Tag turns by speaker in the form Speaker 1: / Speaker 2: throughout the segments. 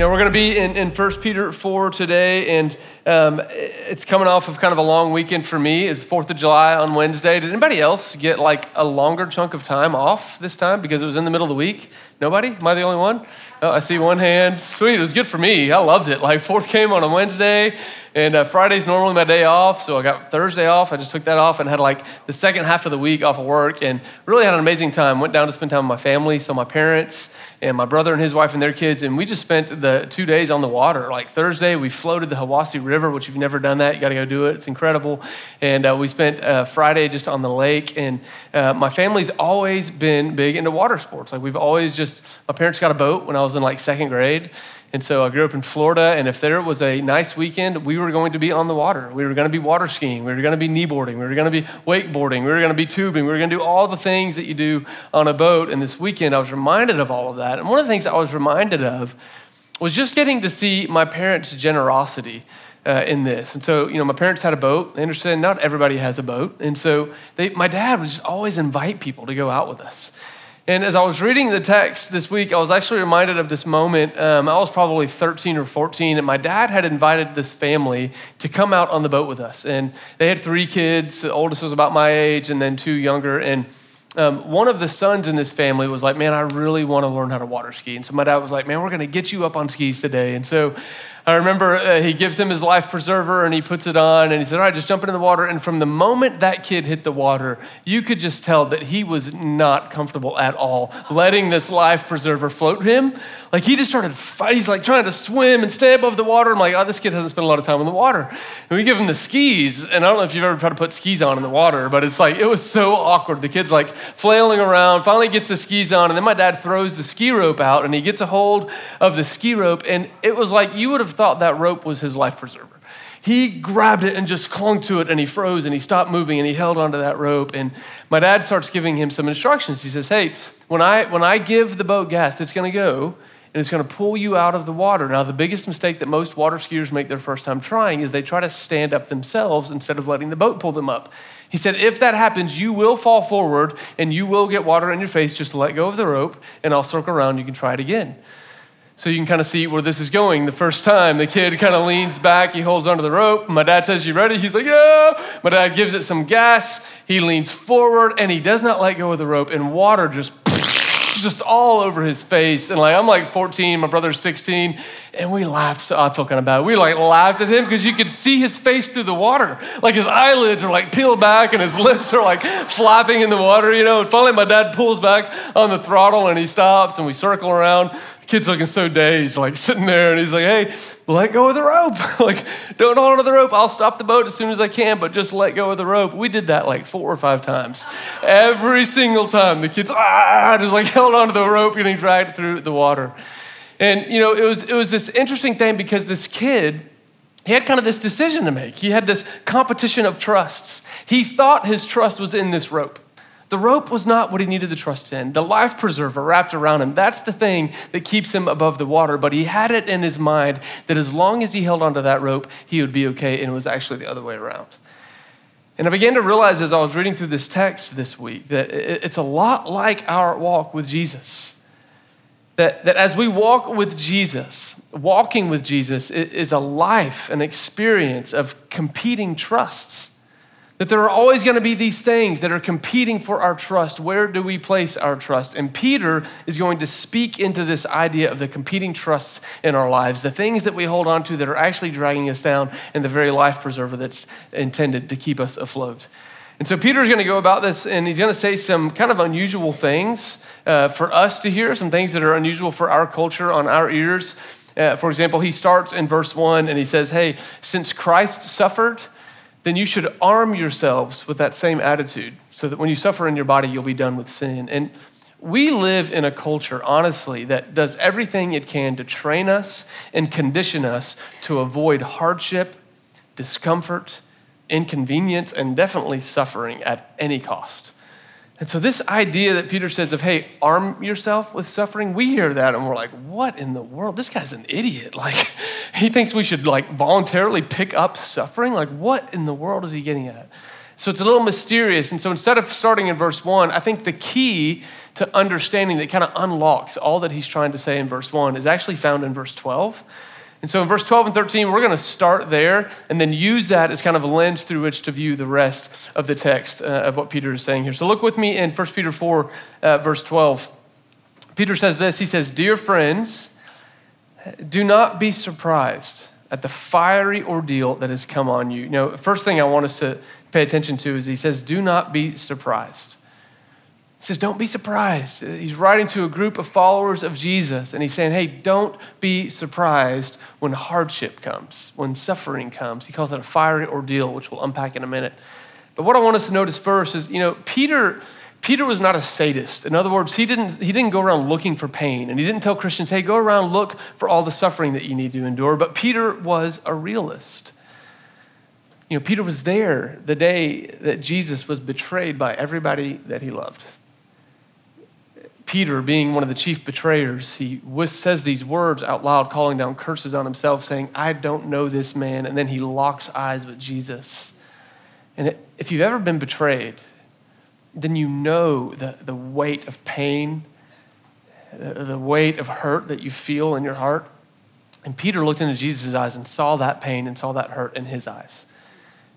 Speaker 1: You know, we're going to be in, in 1 Peter 4 today, and um, it's coming off of kind of a long weekend for me. It's 4th of July on Wednesday. Did anybody else get like a longer chunk of time off this time because it was in the middle of the week? Nobody? Am I the only one? Oh, I see one hand. Sweet, it was good for me. I loved it. Like, 4th came on a Wednesday, and uh, Friday's normally my day off, so I got Thursday off. I just took that off and had like the second half of the week off of work, and really had an amazing time. Went down to spend time with my family, saw my parents and my brother and his wife and their kids, and we just spent the two days on the water. Like Thursday, we floated the Hiwassee River, which if you've never done that, you got to go do it. It's incredible. And uh, we spent uh, Friday just on the lake, and uh, my family's always been big into water sports. Like we've always just, my parents got a boat when I was in like second grade. And so I grew up in Florida, and if there was a nice weekend, we were going to be on the water. We were going to be water skiing. We were going to be kneeboarding. We were going to be wakeboarding. We were going to be tubing. We were going to do all the things that you do on a boat. And this weekend, I was reminded of all of that. And one of the things I was reminded of was just getting to see my parents' generosity. Uh, in this. And so, you know, my parents had a boat. They understand not everybody has a boat. And so they, my dad would just always invite people to go out with us. And as I was reading the text this week, I was actually reminded of this moment. Um, I was probably 13 or 14, and my dad had invited this family to come out on the boat with us. And they had three kids. The oldest was about my age, and then two younger. And um, one of the sons in this family was like, Man, I really want to learn how to water ski. And so my dad was like, Man, we're going to get you up on skis today. And so I remember uh, he gives him his life preserver and he puts it on and he said, All right, just jump into the water. And from the moment that kid hit the water, you could just tell that he was not comfortable at all letting this life preserver float him. Like he just started, he's like trying to swim and stay above the water. I'm like, Oh, this kid hasn't spent a lot of time in the water. And we give him the skis. And I don't know if you've ever tried to put skis on in the water, but it's like, it was so awkward. The kid's like flailing around, finally gets the skis on. And then my dad throws the ski rope out and he gets a hold of the ski rope. And it was like, you would have thought that rope was his life preserver. He grabbed it and just clung to it and he froze and he stopped moving and he held onto that rope. And my dad starts giving him some instructions. He says, Hey, when I, when I give the boat gas, it's going to go and it's going to pull you out of the water. Now, the biggest mistake that most water skiers make their first time trying is they try to stand up themselves instead of letting the boat pull them up. He said, if that happens, you will fall forward and you will get water in your face. Just let go of the rope and I'll circle around. You can try it again. So you can kind of see where this is going. The first time, the kid kind of leans back, he holds onto the rope. My dad says, You ready? He's like, Yeah. My dad gives it some gas. He leans forward and he does not let go of the rope, and water just just all over his face. And like, I'm like 14, my brother's 16, and we laughed. So I feel kind of bad. We like laughed at him because you could see his face through the water. Like his eyelids are like peeled back and his lips are like flapping in the water, you know. And finally, my dad pulls back on the throttle and he stops and we circle around kid's looking so dazed, like sitting there, and he's like, hey, let go of the rope. like, don't hold onto the rope. I'll stop the boat as soon as I can, but just let go of the rope. We did that like four or five times. Every single time, the kid ah, just like held onto the rope, getting dragged through the water. And, you know, it was, it was this interesting thing because this kid, he had kind of this decision to make. He had this competition of trusts. He thought his trust was in this rope. The rope was not what he needed to trust in. The life preserver wrapped around him, that's the thing that keeps him above the water. But he had it in his mind that as long as he held onto that rope, he would be okay. And it was actually the other way around. And I began to realize as I was reading through this text this week that it's a lot like our walk with Jesus. That, that as we walk with Jesus, walking with Jesus is a life, an experience of competing trusts. That there are always going to be these things that are competing for our trust. Where do we place our trust? And Peter is going to speak into this idea of the competing trusts in our lives, the things that we hold on to that are actually dragging us down, and the very life preserver that's intended to keep us afloat. And so Peter is going to go about this, and he's going to say some kind of unusual things uh, for us to hear, some things that are unusual for our culture on our ears. Uh, for example, he starts in verse one and he says, Hey, since Christ suffered, then you should arm yourselves with that same attitude so that when you suffer in your body, you'll be done with sin. And we live in a culture, honestly, that does everything it can to train us and condition us to avoid hardship, discomfort, inconvenience, and definitely suffering at any cost. And so, this idea that Peter says of, hey, arm yourself with suffering, we hear that and we're like, what in the world? This guy's an idiot. Like, he thinks we should like voluntarily pick up suffering. Like, what in the world is he getting at? So it's a little mysterious. And so instead of starting in verse one, I think the key to understanding that kind of unlocks all that he's trying to say in verse one is actually found in verse 12. And so in verse 12 and 13, we're going to start there and then use that as kind of a lens through which to view the rest of the text uh, of what Peter is saying here. So look with me in 1 Peter 4, uh, verse 12. Peter says this He says, Dear friends, do not be surprised at the fiery ordeal that has come on you. You know, first thing I want us to pay attention to is he says, Do not be surprised. He says, Don't be surprised. He's writing to a group of followers of Jesus, and he's saying, Hey, don't be surprised when hardship comes, when suffering comes. He calls it a fiery ordeal, which we'll unpack in a minute. But what I want us to notice first is, you know, Peter. Peter was not a sadist. In other words, he didn't, he didn't go around looking for pain. And he didn't tell Christians, hey, go around, look for all the suffering that you need to endure. But Peter was a realist. You know, Peter was there the day that Jesus was betrayed by everybody that he loved. Peter, being one of the chief betrayers, he says these words out loud, calling down curses on himself, saying, I don't know this man. And then he locks eyes with Jesus. And if you've ever been betrayed, then you know the, the weight of pain, the weight of hurt that you feel in your heart. And Peter looked into Jesus' eyes and saw that pain and saw that hurt in his eyes.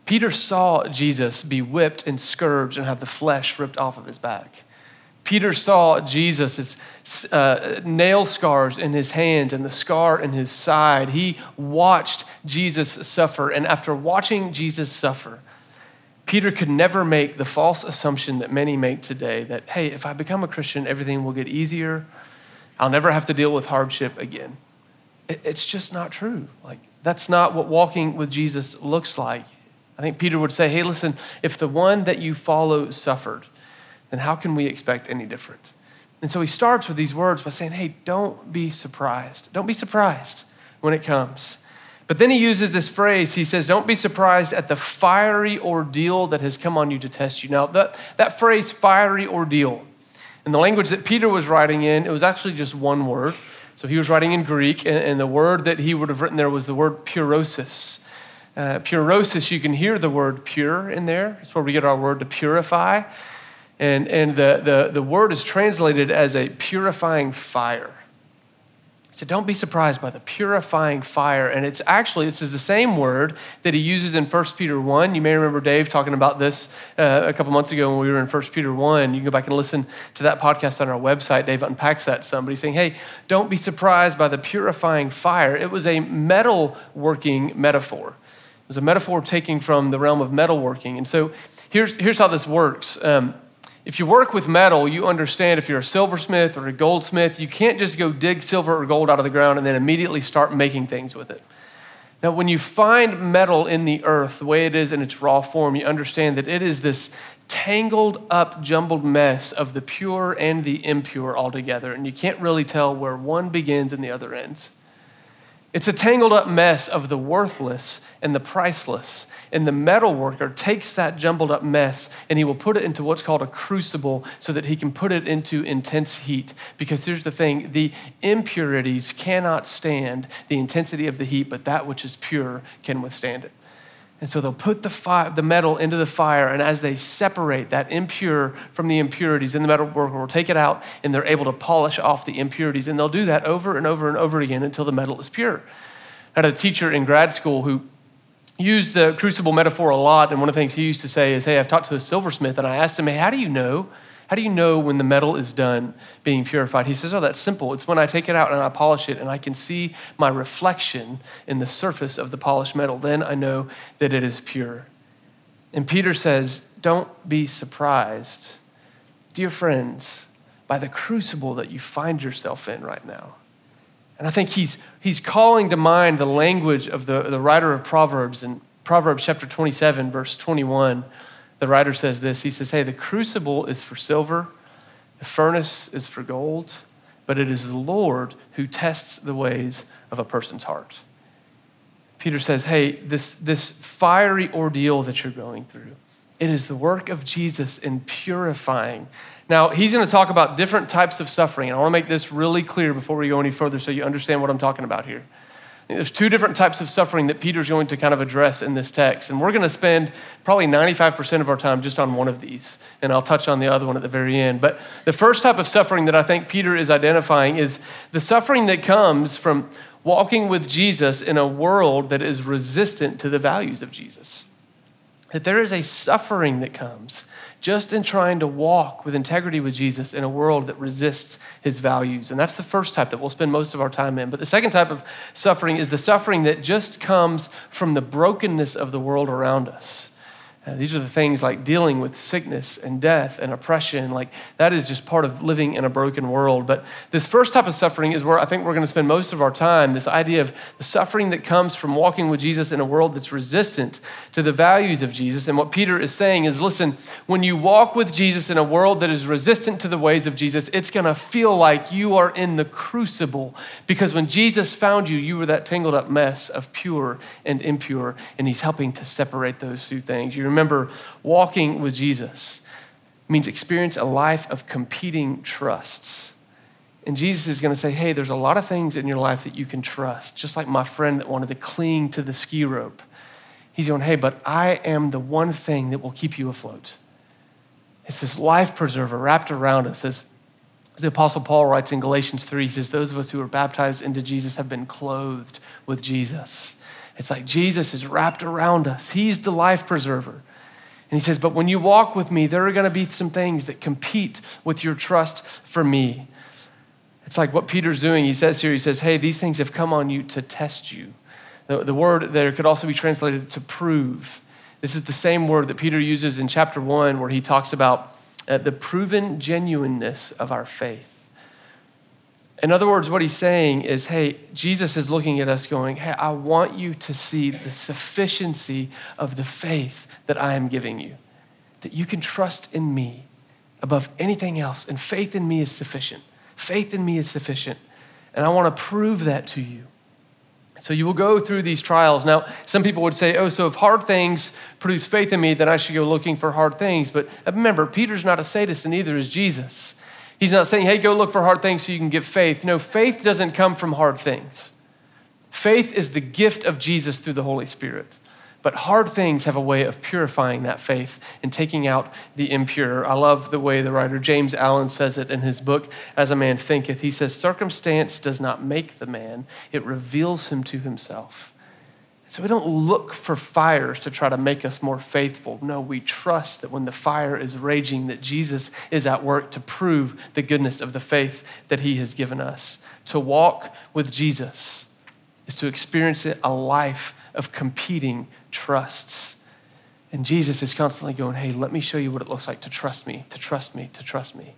Speaker 1: Peter saw Jesus be whipped and scourged and have the flesh ripped off of his back. Peter saw Jesus' uh, nail scars in his hands and the scar in his side. He watched Jesus suffer. And after watching Jesus suffer, Peter could never make the false assumption that many make today that, hey, if I become a Christian, everything will get easier. I'll never have to deal with hardship again. It's just not true. Like, that's not what walking with Jesus looks like. I think Peter would say, hey, listen, if the one that you follow suffered, then how can we expect any different? And so he starts with these words by saying, hey, don't be surprised. Don't be surprised when it comes. But then he uses this phrase. He says, Don't be surprised at the fiery ordeal that has come on you to test you. Now, that, that phrase, fiery ordeal, in the language that Peter was writing in, it was actually just one word. So he was writing in Greek, and, and the word that he would have written there was the word purosis. Uh, purosis, you can hear the word pure in there. It's where we get our word to purify. And, and the, the, the word is translated as a purifying fire. So Don't be surprised by the purifying fire. And it's actually, this is the same word that he uses in 1 Peter 1. You may remember Dave talking about this uh, a couple months ago when we were in 1 Peter 1. You can go back and listen to that podcast on our website. Dave unpacks that some. But he's saying, Hey, don't be surprised by the purifying fire. It was a metal working metaphor. It was a metaphor taking from the realm of metalworking. And so here's, here's how this works. Um, if you work with metal, you understand if you're a silversmith or a goldsmith, you can't just go dig silver or gold out of the ground and then immediately start making things with it. Now, when you find metal in the earth the way it is in its raw form, you understand that it is this tangled up, jumbled mess of the pure and the impure all together, and you can't really tell where one begins and the other ends. It's a tangled up mess of the worthless and the priceless. And the metal worker takes that jumbled up mess and he will put it into what's called a crucible so that he can put it into intense heat. Because here's the thing the impurities cannot stand the intensity of the heat, but that which is pure can withstand it. And so they'll put the, fire, the metal into the fire, and as they separate that impure from the impurities, then the metal worker will take it out and they're able to polish off the impurities. And they'll do that over and over and over again until the metal is pure. I had a teacher in grad school who used the crucible metaphor a lot. And one of the things he used to say is, Hey, I've talked to a silversmith and I asked him, Hey, how do you know? How do you know when the metal is done being purified? He says, Oh, that's simple. It's when I take it out and I polish it and I can see my reflection in the surface of the polished metal. Then I know that it is pure. And Peter says, Don't be surprised, dear friends, by the crucible that you find yourself in right now. And I think he's, he's calling to mind the language of the, the writer of Proverbs. In Proverbs chapter 27, verse 21, the writer says this He says, Hey, the crucible is for silver, the furnace is for gold, but it is the Lord who tests the ways of a person's heart. Peter says, Hey, this, this fiery ordeal that you're going through, it is the work of Jesus in purifying now, he's going to talk about different types of suffering. And I want to make this really clear before we go any further so you understand what I'm talking about here. There's two different types of suffering that Peter's going to kind of address in this text. And we're going to spend probably 95% of our time just on one of these. And I'll touch on the other one at the very end. But the first type of suffering that I think Peter is identifying is the suffering that comes from walking with Jesus in a world that is resistant to the values of Jesus. That there is a suffering that comes just in trying to walk with integrity with Jesus in a world that resists his values. And that's the first type that we'll spend most of our time in. But the second type of suffering is the suffering that just comes from the brokenness of the world around us. Uh, these are the things like dealing with sickness and death and oppression. Like that is just part of living in a broken world. But this first type of suffering is where I think we're going to spend most of our time. This idea of the suffering that comes from walking with Jesus in a world that's resistant to the values of Jesus. And what Peter is saying is listen, when you walk with Jesus in a world that is resistant to the ways of Jesus, it's going to feel like you are in the crucible. Because when Jesus found you, you were that tangled up mess of pure and impure. And he's helping to separate those two things. You remember walking with Jesus means experience a life of competing trusts. And Jesus is going to say, hey, there's a lot of things in your life that you can trust, just like my friend that wanted to cling to the ski rope. He's going, hey, but I am the one thing that will keep you afloat. It's this life preserver wrapped around us. As, the Apostle Paul writes in Galatians 3, he says, Those of us who are baptized into Jesus have been clothed with Jesus. It's like Jesus is wrapped around us. He's the life preserver. And he says, But when you walk with me, there are going to be some things that compete with your trust for me. It's like what Peter's doing. He says here, he says, Hey, these things have come on you to test you. The, the word there could also be translated to prove. This is the same word that Peter uses in chapter one, where he talks about uh, the proven genuineness of our faith. In other words, what he's saying is, hey, Jesus is looking at us going, hey, I want you to see the sufficiency of the faith that I am giving you, that you can trust in me above anything else, and faith in me is sufficient. Faith in me is sufficient. And I want to prove that to you. So you will go through these trials. Now, some people would say, oh, so if hard things produce faith in me, then I should go looking for hard things. But remember, Peter's not a sadist, and neither is Jesus. He's not saying, hey, go look for hard things so you can get faith. No, faith doesn't come from hard things. Faith is the gift of Jesus through the Holy Spirit. But hard things have a way of purifying that faith and taking out the impure. I love the way the writer James Allen says it in his book, As a Man Thinketh. He says, Circumstance does not make the man, it reveals him to himself. So we don't look for fires to try to make us more faithful. No, we trust that when the fire is raging, that Jesus is at work to prove the goodness of the faith that he has given us. To walk with Jesus is to experience a life of competing trusts. And Jesus is constantly going, hey, let me show you what it looks like to trust me, to trust me, to trust me.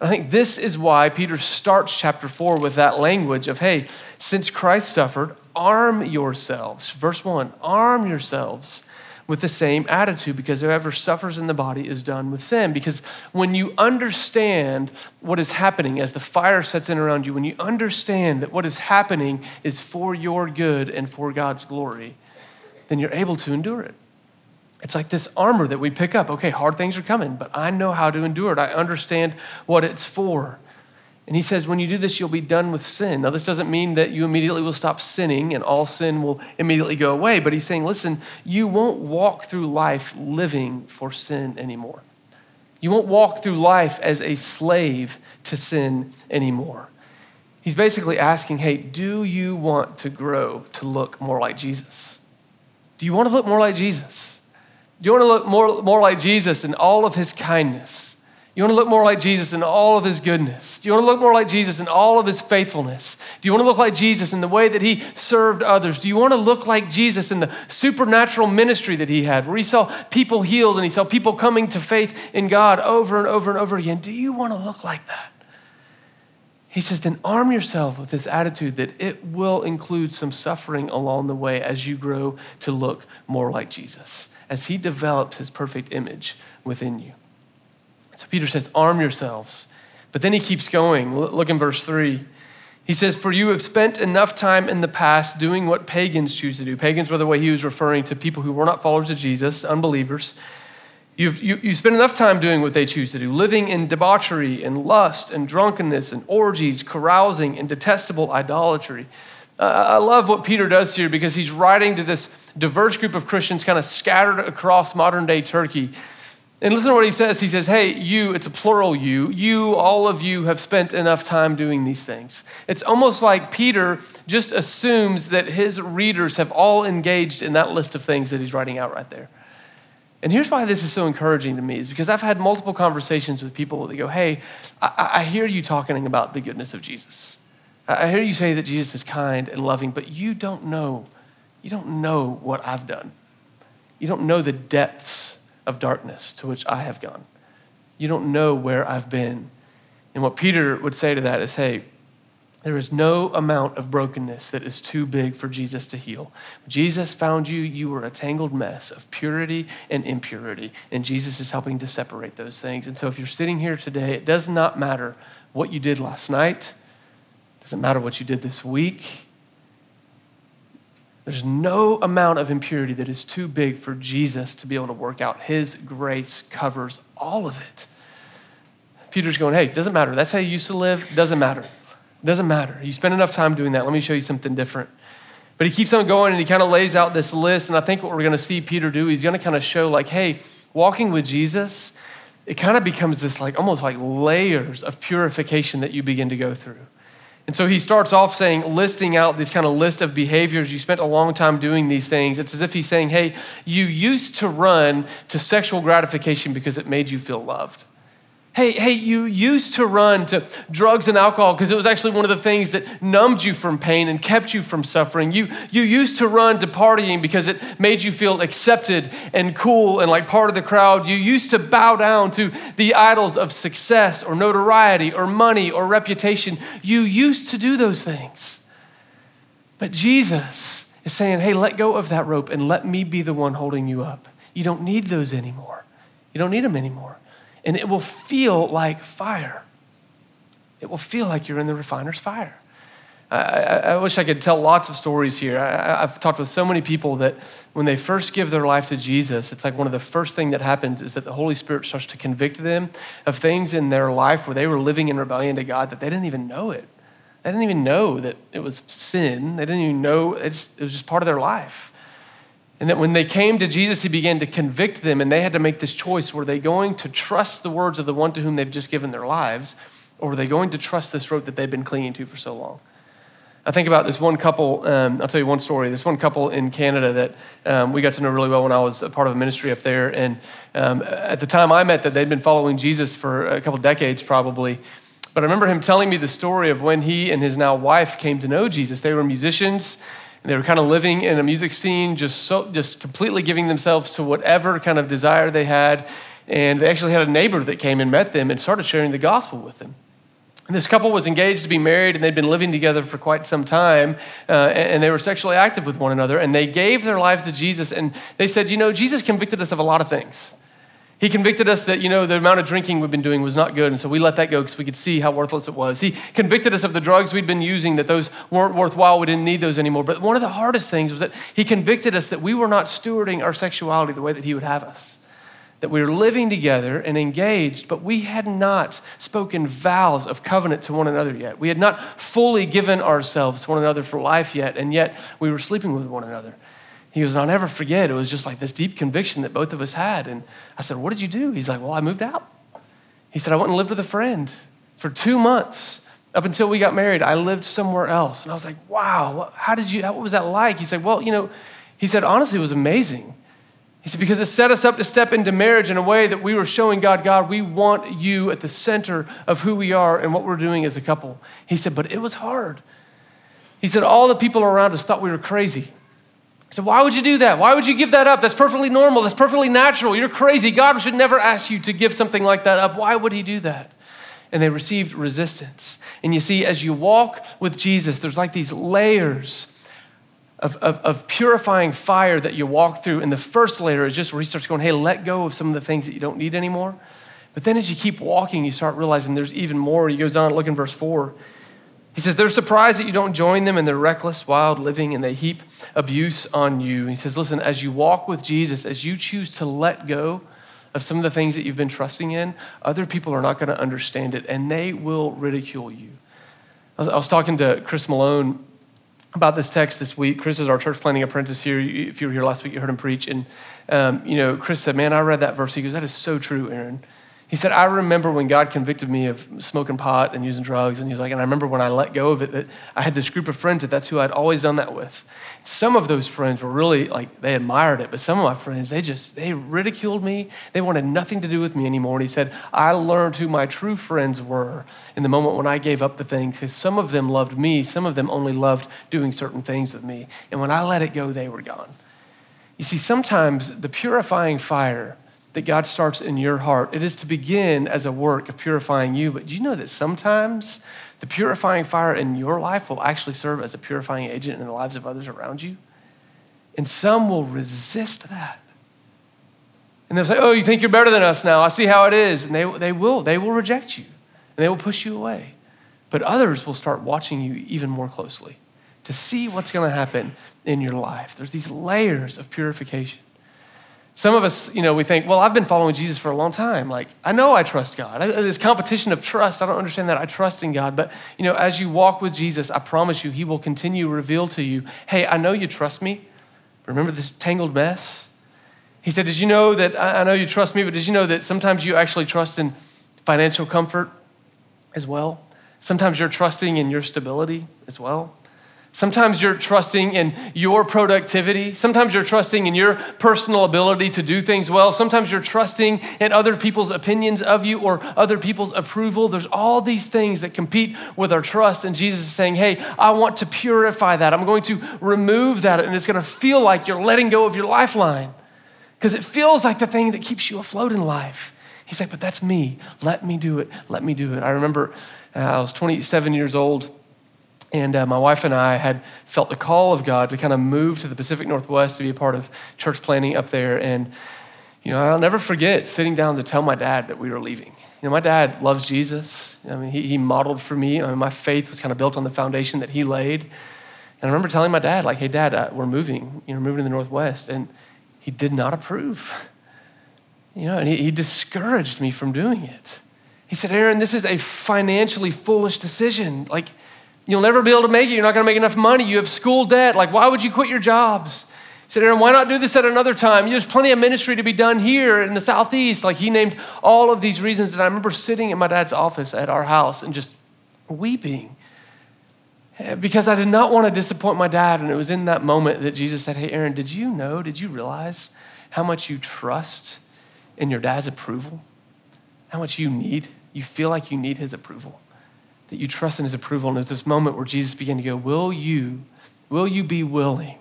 Speaker 1: I think this is why Peter starts chapter four with that language of, hey, since Christ suffered, arm yourselves. Verse one, arm yourselves with the same attitude because whoever suffers in the body is done with sin. Because when you understand what is happening as the fire sets in around you, when you understand that what is happening is for your good and for God's glory, then you're able to endure it. It's like this armor that we pick up. Okay, hard things are coming, but I know how to endure it. I understand what it's for. And he says, when you do this, you'll be done with sin. Now, this doesn't mean that you immediately will stop sinning and all sin will immediately go away, but he's saying, listen, you won't walk through life living for sin anymore. You won't walk through life as a slave to sin anymore. He's basically asking, hey, do you want to grow to look more like Jesus? Do you want to look more like Jesus? Do you want to look more, more like Jesus in all of his kindness? You want to look more like Jesus in all of his goodness? Do you want to look more like Jesus in all of his faithfulness? Do you want to look like Jesus in the way that he served others? Do you want to look like Jesus in the supernatural ministry that he had, where he saw people healed and he saw people coming to faith in God over and over and over again? Do you want to look like that? He says, then arm yourself with this attitude that it will include some suffering along the way as you grow to look more like Jesus as he develops his perfect image within you. So Peter says, Arm yourselves. But then he keeps going. Look in verse 3. He says, For you have spent enough time in the past doing what pagans choose to do. Pagans were the way he was referring to people who were not followers of Jesus, unbelievers. You've, you, you spend enough time doing what they choose to do, living in debauchery and lust and drunkenness and orgies, carousing and detestable idolatry. Uh, I love what Peter does here because he's writing to this diverse group of Christians kind of scattered across modern day Turkey. And listen to what he says. He says, Hey, you, it's a plural you, you, all of you have spent enough time doing these things. It's almost like Peter just assumes that his readers have all engaged in that list of things that he's writing out right there. And here's why this is so encouraging to me is because I've had multiple conversations with people that go, Hey, I, I hear you talking about the goodness of Jesus. I hear you say that Jesus is kind and loving, but you don't know, you don't know what I've done. You don't know the depths of darkness to which I have gone. You don't know where I've been. And what Peter would say to that is hey, there is no amount of brokenness that is too big for Jesus to heal. Jesus found you, you were a tangled mess of purity and impurity, and Jesus is helping to separate those things. And so if you're sitting here today, it does not matter what you did last night, it doesn't matter what you did this week, there's no amount of impurity that is too big for Jesus to be able to work out. His grace covers all of it. Peter's going, hey, doesn't matter. That's how you used to live. Doesn't matter. Doesn't matter. You spend enough time doing that. Let me show you something different. But he keeps on going and he kind of lays out this list. And I think what we're going to see Peter do, he's going to kind of show, like, hey, walking with Jesus, it kind of becomes this, like, almost like layers of purification that you begin to go through. And so he starts off saying, listing out this kind of list of behaviors. You spent a long time doing these things. It's as if he's saying, hey, you used to run to sexual gratification because it made you feel loved. Hey, hey, you used to run to drugs and alcohol because it was actually one of the things that numbed you from pain and kept you from suffering. You, you used to run to partying because it made you feel accepted and cool and like part of the crowd. You used to bow down to the idols of success or notoriety or money or reputation. You used to do those things. But Jesus is saying, hey, let go of that rope and let me be the one holding you up. You don't need those anymore. You don't need them anymore and it will feel like fire. It will feel like you're in the refiner's fire. I, I, wish I could tell lots of stories here. I, have talked with so many people that when they first give their life to Jesus, it's like one of the first things that happens is that the Holy Spirit starts to convict them of things in their life where they were living in rebellion to God that they didn't even know it. They didn't even know that it was sin. They didn't even know it was just part of their life. And that when they came to Jesus, he began to convict them, and they had to make this choice. Were they going to trust the words of the one to whom they've just given their lives, or were they going to trust this rope that they've been clinging to for so long? I think about this one couple. Um, I'll tell you one story. This one couple in Canada that um, we got to know really well when I was a part of a ministry up there. And um, at the time I met that they'd been following Jesus for a couple decades probably. But I remember him telling me the story of when he and his now wife came to know Jesus. They were musicians and they were kind of living in a music scene, just so, just completely giving themselves to whatever kind of desire they had. And they actually had a neighbor that came and met them and started sharing the gospel with them. And this couple was engaged to be married, and they'd been living together for quite some time, uh, and they were sexually active with one another. And they gave their lives to Jesus, and they said, You know, Jesus convicted us of a lot of things. He convicted us that, you know, the amount of drinking we've been doing was not good. And so we let that go because we could see how worthless it was. He convicted us of the drugs we'd been using, that those weren't worthwhile. We didn't need those anymore. But one of the hardest things was that he convicted us that we were not stewarding our sexuality the way that he would have us. That we were living together and engaged, but we had not spoken vows of covenant to one another yet. We had not fully given ourselves to one another for life yet, and yet we were sleeping with one another. He goes, I'll never forget. It was just like this deep conviction that both of us had. And I said, What did you do? He's like, Well, I moved out. He said, I went and lived with a friend for two months up until we got married. I lived somewhere else. And I was like, Wow, how did you, what was that like? He said, Well, you know, he said, honestly, it was amazing. He said, because it set us up to step into marriage in a way that we were showing God, God, we want you at the center of who we are and what we're doing as a couple. He said, but it was hard. He said, all the people around us thought we were crazy. So why would you do that? Why would you give that up? That's perfectly normal. That's perfectly natural. You're crazy. God should never ask you to give something like that up. Why would he do that? And they received resistance. And you see, as you walk with Jesus, there's like these layers of, of, of, purifying fire that you walk through. And the first layer is just where he starts going, hey, let go of some of the things that you don't need anymore. But then as you keep walking, you start realizing there's even more. He goes on, look in verse 4. He says, They're surprised that you don't join them in their reckless, wild living and they heap abuse on you. He says, Listen, as you walk with Jesus, as you choose to let go of some of the things that you've been trusting in, other people are not going to understand it and they will ridicule you. I was, I was talking to Chris Malone about this text this week. Chris is our church planning apprentice here. If you were here last week, you heard him preach. And, um, you know, Chris said, Man, I read that verse. He goes, That is so true, Aaron. He said, I remember when God convicted me of smoking pot and using drugs. And he was like, and I remember when I let go of it, that I had this group of friends that that's who I'd always done that with. Some of those friends were really like, they admired it. But some of my friends, they just, they ridiculed me. They wanted nothing to do with me anymore. And he said, I learned who my true friends were in the moment when I gave up the thing, Because some of them loved me, some of them only loved doing certain things with me. And when I let it go, they were gone. You see, sometimes the purifying fire, that God starts in your heart. It is to begin as a work of purifying you, but do you know that sometimes the purifying fire in your life will actually serve as a purifying agent in the lives of others around you? And some will resist that. And they'll say, Oh, you think you're better than us now? I see how it is. And they, they will. They will reject you and they will push you away. But others will start watching you even more closely to see what's going to happen in your life. There's these layers of purification. Some of us, you know, we think, well, I've been following Jesus for a long time. Like, I know I trust God. This competition of trust, I don't understand that. I trust in God. But, you know, as you walk with Jesus, I promise you, He will continue to reveal to you, hey, I know you trust me. Remember this tangled mess? He said, Did you know that I know you trust me, but did you know that sometimes you actually trust in financial comfort as well? Sometimes you're trusting in your stability as well. Sometimes you're trusting in your productivity. Sometimes you're trusting in your personal ability to do things well. Sometimes you're trusting in other people's opinions of you or other people's approval. There's all these things that compete with our trust. And Jesus is saying, Hey, I want to purify that. I'm going to remove that. And it's going to feel like you're letting go of your lifeline because it feels like the thing that keeps you afloat in life. He's like, But that's me. Let me do it. Let me do it. I remember uh, I was 27 years old and uh, my wife and I had felt the call of God to kind of move to the Pacific Northwest to be a part of church planning up there. And, you know, I'll never forget sitting down to tell my dad that we were leaving. You know, my dad loves Jesus. I mean, he, he modeled for me. I mean, my faith was kind of built on the foundation that he laid. And I remember telling my dad, like, hey, dad, uh, we're moving, you know, moving to the Northwest. And he did not approve. You know, and he, he discouraged me from doing it. He said, Aaron, this is a financially foolish decision. Like, You'll never be able to make it. You're not going to make enough money. You have school debt. Like, why would you quit your jobs? He said, Aaron, why not do this at another time? There's plenty of ministry to be done here in the Southeast. Like, he named all of these reasons. And I remember sitting in my dad's office at our house and just weeping eh, because I did not want to disappoint my dad. And it was in that moment that Jesus said, Hey, Aaron, did you know, did you realize how much you trust in your dad's approval? How much you need, you feel like you need his approval? That you trust in his approval. And there's this moment where Jesus began to go, Will you, will you be willing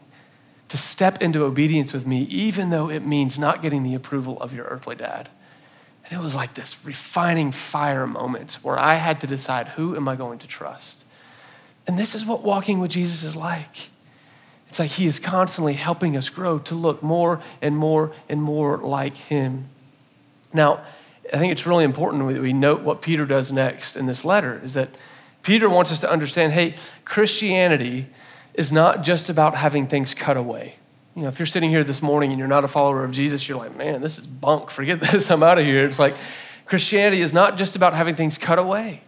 Speaker 1: to step into obedience with me, even though it means not getting the approval of your earthly dad? And it was like this refining fire moment where I had to decide who am I going to trust? And this is what walking with Jesus is like. It's like he is constantly helping us grow to look more and more and more like him. Now, I think it's really important that we note what Peter does next in this letter is that Peter wants us to understand hey, Christianity is not just about having things cut away. You know, if you're sitting here this morning and you're not a follower of Jesus, you're like, man, this is bunk. Forget this. I'm out of here. It's like Christianity is not just about having things cut away,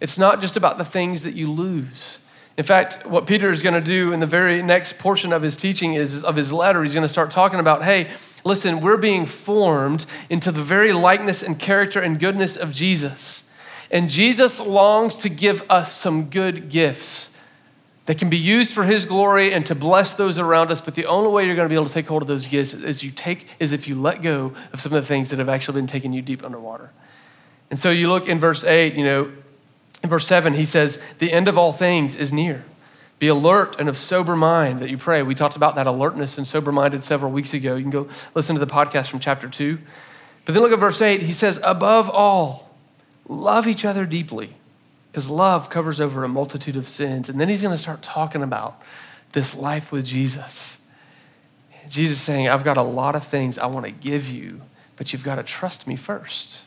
Speaker 1: it's not just about the things that you lose. In fact, what Peter is going to do in the very next portion of his teaching is of his letter, he's going to start talking about, hey, Listen, we're being formed into the very likeness and character and goodness of Jesus. And Jesus longs to give us some good gifts that can be used for his glory and to bless those around us. But the only way you're going to be able to take hold of those gifts is you take is if you let go of some of the things that have actually been taking you deep underwater. And so you look in verse 8, you know, in verse 7, he says, The end of all things is near. Be alert and of sober mind that you pray. We talked about that alertness and sober minded several weeks ago. You can go listen to the podcast from chapter 2. But then look at verse 8. He says, Above all, love each other deeply, because love covers over a multitude of sins. And then he's going to start talking about this life with Jesus. Jesus saying, I've got a lot of things I want to give you, but you've got to trust me first.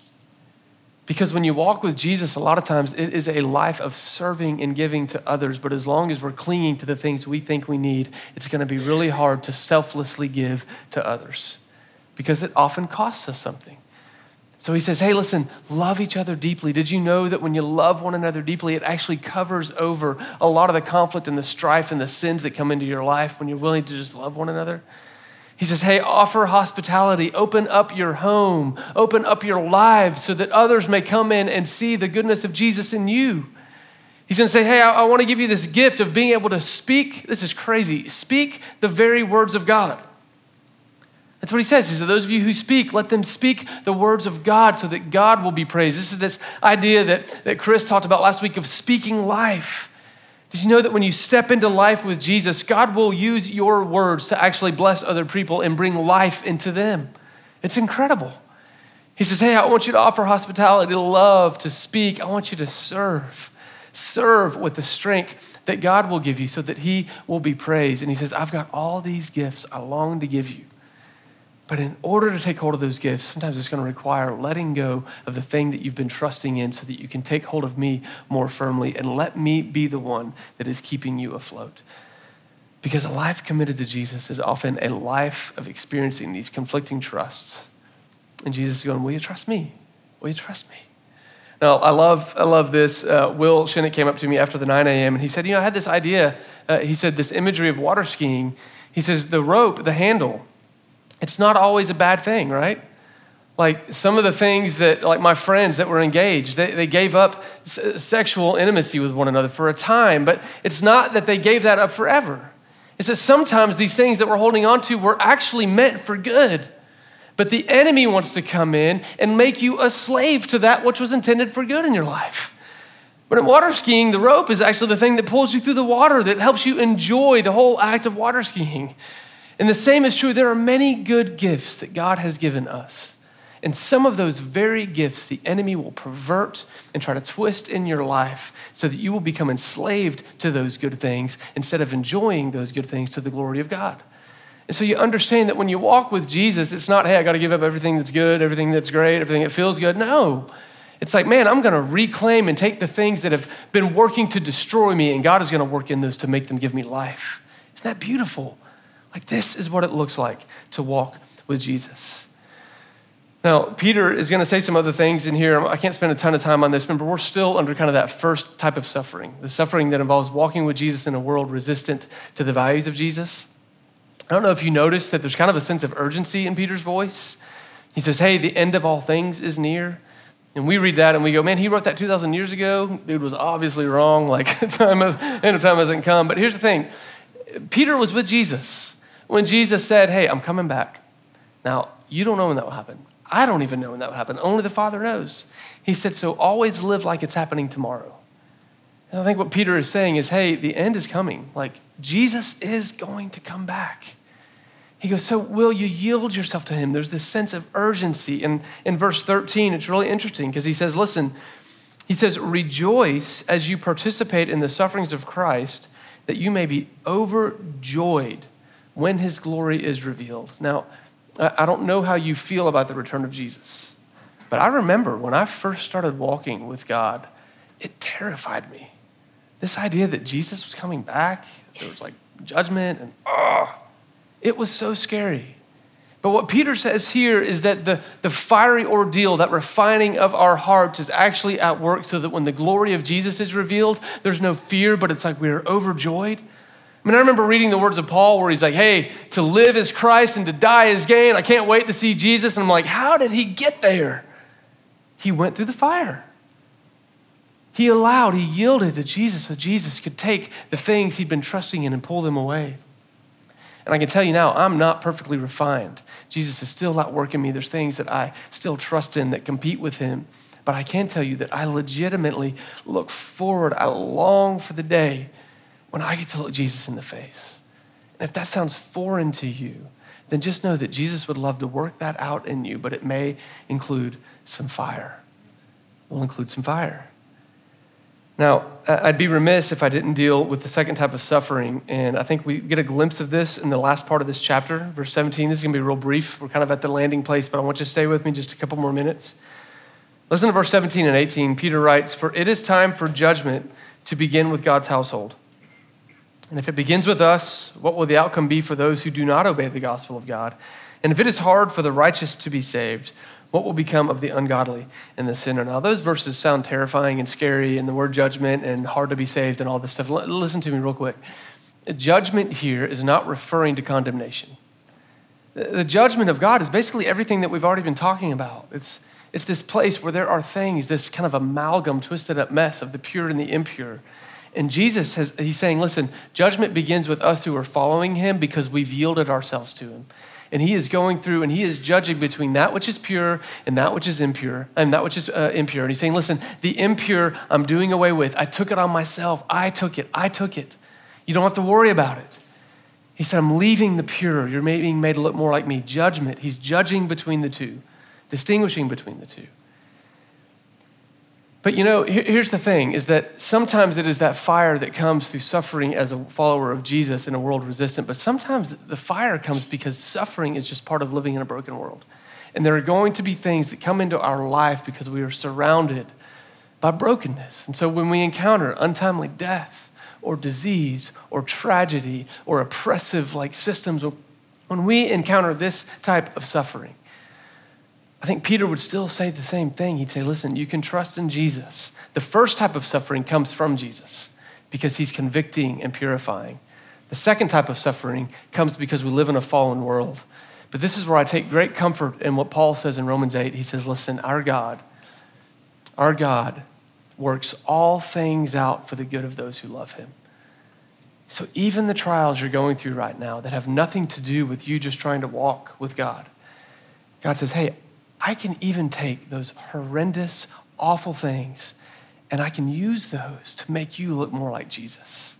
Speaker 1: Because when you walk with Jesus, a lot of times it is a life of serving and giving to others. But as long as we're clinging to the things we think we need, it's going to be really hard to selflessly give to others because it often costs us something. So he says, hey, listen, love each other deeply. Did you know that when you love one another deeply, it actually covers over a lot of the conflict and the strife and the sins that come into your life when you're willing to just love one another? He says, hey, offer hospitality, open up your home, open up your lives so that others may come in and see the goodness of Jesus in you. He's gonna say, hey, I, I wanna give you this gift of being able to speak. This is crazy. Speak the very words of God. That's what he says. He said, Those of you who speak, let them speak the words of God so that God will be praised. This is this idea that, that Chris talked about last week of speaking life. Did you know that when you step into life with Jesus, God will use your words to actually bless other people and bring life into them? It's incredible. He says, Hey, I want you to offer hospitality, to love, to speak. I want you to serve. Serve with the strength that God will give you so that He will be praised. And He says, I've got all these gifts I long to give you. But in order to take hold of those gifts, sometimes it's going to require letting go of the thing that you've been trusting in so that you can take hold of me more firmly and let me be the one that is keeping you afloat. Because a life committed to Jesus is often a life of experiencing these conflicting trusts. And Jesus is going, Will you trust me? Will you trust me? Now, I love, I love this. Uh, Will Shinnick came up to me after the 9 a.m. and he said, You know, I had this idea. Uh, he said, This imagery of water skiing. He says, The rope, the handle, it's not always a bad thing, right? Like some of the things that, like my friends that were engaged, they, they gave up s- sexual intimacy with one another for a time, but it's not that they gave that up forever. It's that sometimes these things that we're holding on to were actually meant for good. But the enemy wants to come in and make you a slave to that which was intended for good in your life. But in water skiing, the rope is actually the thing that pulls you through the water, that helps you enjoy the whole act of water skiing. And the same is true. There are many good gifts that God has given us. And some of those very gifts the enemy will pervert and try to twist in your life so that you will become enslaved to those good things instead of enjoying those good things to the glory of God. And so you understand that when you walk with Jesus, it's not, hey, I got to give up everything that's good, everything that's great, everything that feels good. No. It's like, man, I'm going to reclaim and take the things that have been working to destroy me, and God is going to work in those to make them give me life. Isn't that beautiful? Like, this is what it looks like to walk with Jesus. Now, Peter is going to say some other things in here. I can't spend a ton of time on this, but we're still under kind of that first type of suffering the suffering that involves walking with Jesus in a world resistant to the values of Jesus. I don't know if you noticed that there's kind of a sense of urgency in Peter's voice. He says, Hey, the end of all things is near. And we read that and we go, Man, he wrote that 2,000 years ago. Dude was obviously wrong. Like, time, end of time hasn't come. But here's the thing Peter was with Jesus when Jesus said, Hey, I'm coming back. Now, you don't know when that will happen. I don't even know when that will happen. Only the Father knows. He said, So always live like it's happening tomorrow. And I think what Peter is saying is, Hey, the end is coming. Like, Jesus is going to come back. He goes, So will you yield yourself to him? There's this sense of urgency. And in verse 13, it's really interesting because he says, Listen, he says, Rejoice as you participate in the sufferings of Christ, that you may be overjoyed when his glory is revealed. Now, I don't know how you feel about the return of Jesus, but I remember when I first started walking with God, it terrified me. This idea that Jesus was coming back, there was like judgment, and oh, it was so scary. But what Peter says here is that the, the fiery ordeal, that refining of our hearts, is actually at work so that when the glory of Jesus is revealed, there's no fear, but it's like we're overjoyed. I mean, I remember reading the words of Paul where he's like, hey, to live is Christ and to die is gain. I can't wait to see Jesus. And I'm like, how did he get there? He went through the fire. He allowed, he yielded to Jesus so Jesus could take the things he'd been trusting in and pull them away. And I can tell you now, I'm not perfectly refined. Jesus is still at work in me. There's things that I still trust in that compete with him. But I can tell you that I legitimately look forward, I long for the day when I get to look Jesus in the face. And if that sounds foreign to you, then just know that Jesus would love to work that out in you, but it may include some fire. It will include some fire. Now, I'd be remiss if I didn't deal with the second type of suffering. And I think we get a glimpse of this in the last part of this chapter, verse 17. This is going to be real brief. We're kind of at the landing place, but I want you to stay with me just a couple more minutes. Listen to verse 17 and 18. Peter writes, For it is time for judgment to begin with God's household. And if it begins with us, what will the outcome be for those who do not obey the gospel of God? And if it is hard for the righteous to be saved, What will become of the ungodly and the sinner? Now, those verses sound terrifying and scary, and the word judgment and hard to be saved and all this stuff. L- listen to me real quick. Judgment here is not referring to condemnation. The judgment of God is basically everything that we've already been talking about. It's, it's this place where there are things, this kind of amalgam, twisted up mess of the pure and the impure. And Jesus has, he's saying, listen, judgment begins with us who are following him because we've yielded ourselves to him. And he is going through and he is judging between that which is pure and that which is impure, and that which is uh, impure. And he's saying, listen, the impure I'm doing away with. I took it on myself. I took it. I took it. You don't have to worry about it. He said, I'm leaving the pure. You're being made to look more like me. Judgment. He's judging between the two, distinguishing between the two. But you know, here's the thing is that sometimes it is that fire that comes through suffering as a follower of Jesus in a world resistant, but sometimes the fire comes because suffering is just part of living in a broken world. And there are going to be things that come into our life because we are surrounded by brokenness. And so when we encounter untimely death or disease or tragedy or oppressive like systems, when we encounter this type of suffering, I think Peter would still say the same thing. He'd say, listen, you can trust in Jesus. The first type of suffering comes from Jesus because he's convicting and purifying. The second type of suffering comes because we live in a fallen world. But this is where I take great comfort in what Paul says in Romans 8. He says, listen, our God, our God works all things out for the good of those who love him. So even the trials you're going through right now that have nothing to do with you just trying to walk with God, God says, hey, I can even take those horrendous, awful things and I can use those to make you look more like Jesus.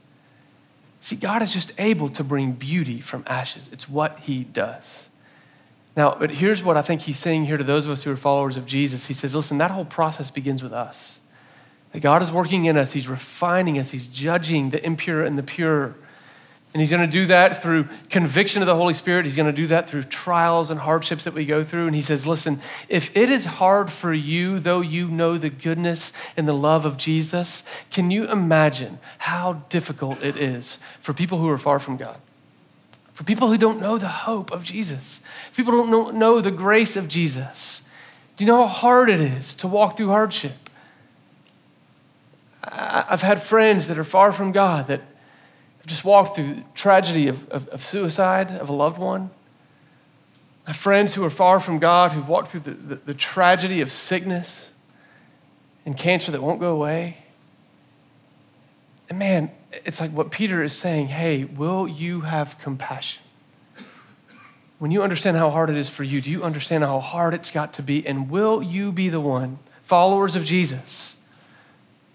Speaker 1: See, God is just able to bring beauty from ashes. It's what He does. Now, but here's what I think He's saying here to those of us who are followers of Jesus. He says, listen, that whole process begins with us. That God is working in us, He's refining us, He's judging the impure and the pure. And he's going to do that through conviction of the Holy Spirit. He's going to do that through trials and hardships that we go through. And he says, Listen, if it is hard for you, though you know the goodness and the love of Jesus, can you imagine how difficult it is for people who are far from God? For people who don't know the hope of Jesus, people who don't know the grace of Jesus. Do you know how hard it is to walk through hardship? I've had friends that are far from God that I've just walked through tragedy of, of, of, suicide of a loved one. I have friends who are far from God who've walked through the, the, the tragedy of sickness and cancer that won't go away. And man, it's like what Peter is saying hey, will you have compassion? When you understand how hard it is for you, do you understand how hard it's got to be? And will you be the one, followers of Jesus?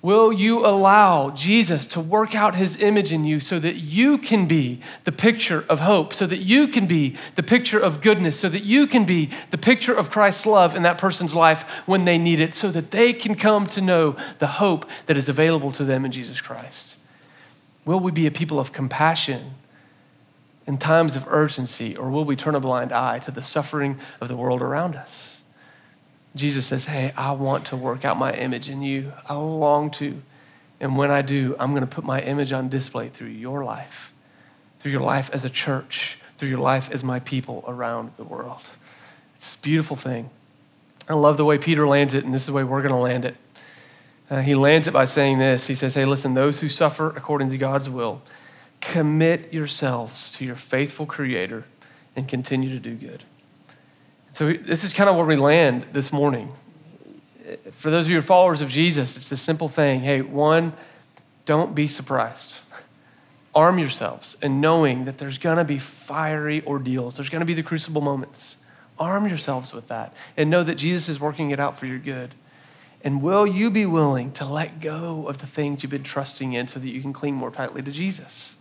Speaker 1: Will you allow Jesus to work out his image in you so that you can be the picture of hope, so that you can be the picture of goodness, so that you can be the picture of Christ's love in that person's life when they need it, so that they can come to know the hope that is available to them in Jesus Christ? Will we be a people of compassion in times of urgency, or will we turn a blind eye to the suffering of the world around us? Jesus says, Hey, I want to work out my image in you. I long to. And when I do, I'm going to put my image on display through your life, through your life as a church, through your life as my people around the world. It's a beautiful thing. I love the way Peter lands it, and this is the way we're going to land it. Uh, he lands it by saying this He says, Hey, listen, those who suffer according to God's will, commit yourselves to your faithful Creator and continue to do good. So, this is kind of where we land this morning. For those of you who are followers of Jesus, it's this simple thing. Hey, one, don't be surprised. Arm yourselves in knowing that there's going to be fiery ordeals, there's going to be the crucible moments. Arm yourselves with that and know that Jesus is working it out for your good. And will you be willing to let go of the things you've been trusting in so that you can cling more tightly to Jesus?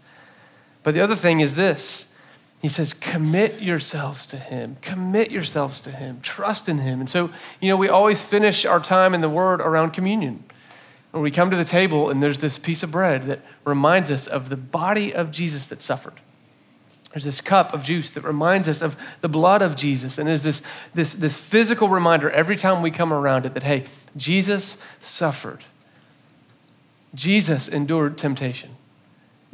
Speaker 1: But the other thing is this he says, commit yourselves to him. Commit yourselves to him. Trust in him. And so, you know, we always finish our time in the word around communion. When we come to the table and there's this piece of bread that reminds us of the body of Jesus that suffered. There's this cup of juice that reminds us of the blood of Jesus and is this, this, this physical reminder every time we come around it that, hey, Jesus suffered. Jesus endured temptation.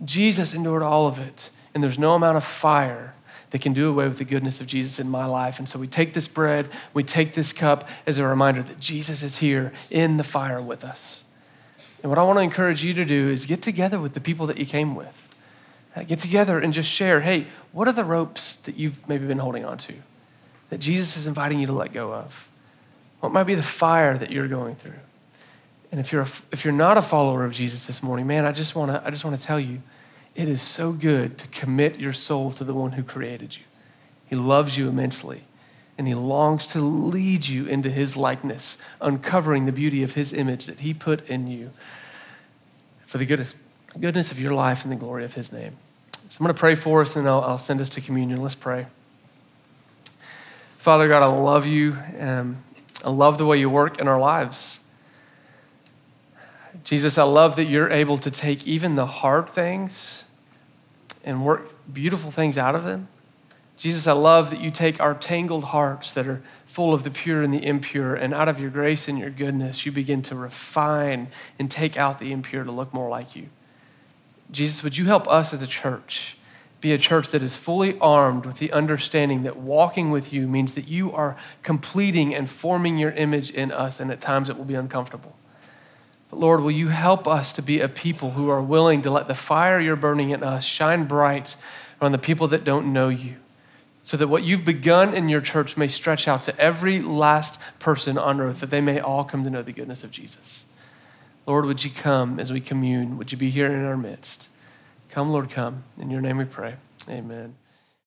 Speaker 1: Jesus endured all of it and there's no amount of fire that can do away with the goodness of Jesus in my life. And so we take this bread, we take this cup as a reminder that Jesus is here in the fire with us. And what I want to encourage you to do is get together with the people that you came with. Uh, get together and just share hey, what are the ropes that you've maybe been holding on to that Jesus is inviting you to let go of? What might be the fire that you're going through? And if you're, a, if you're not a follower of Jesus this morning, man, I just want to I just want to tell you, it is so good to commit your soul to the one who created you. He loves you immensely, and he longs to lead you into his likeness, uncovering the beauty of his image that he put in you for the goodness, goodness of your life and the glory of his name. So I'm going to pray for us, and I'll, I'll send us to communion. Let's pray. Father God, I love you. Um, I love the way you work in our lives. Jesus, I love that you're able to take even the hard things and work beautiful things out of them. Jesus, I love that you take our tangled hearts that are full of the pure and the impure, and out of your grace and your goodness, you begin to refine and take out the impure to look more like you. Jesus, would you help us as a church be a church that is fully armed with the understanding that walking with you means that you are completing and forming your image in us, and at times it will be uncomfortable. But Lord, will you help us to be a people who are willing to let the fire you're burning in us shine bright on the people that don't know you, so that what you've begun in your church may stretch out to every last person on earth, that they may all come to know the goodness of Jesus. Lord, would you come as we commune? Would you be here in our midst? Come, Lord, come. In your name we pray. Amen.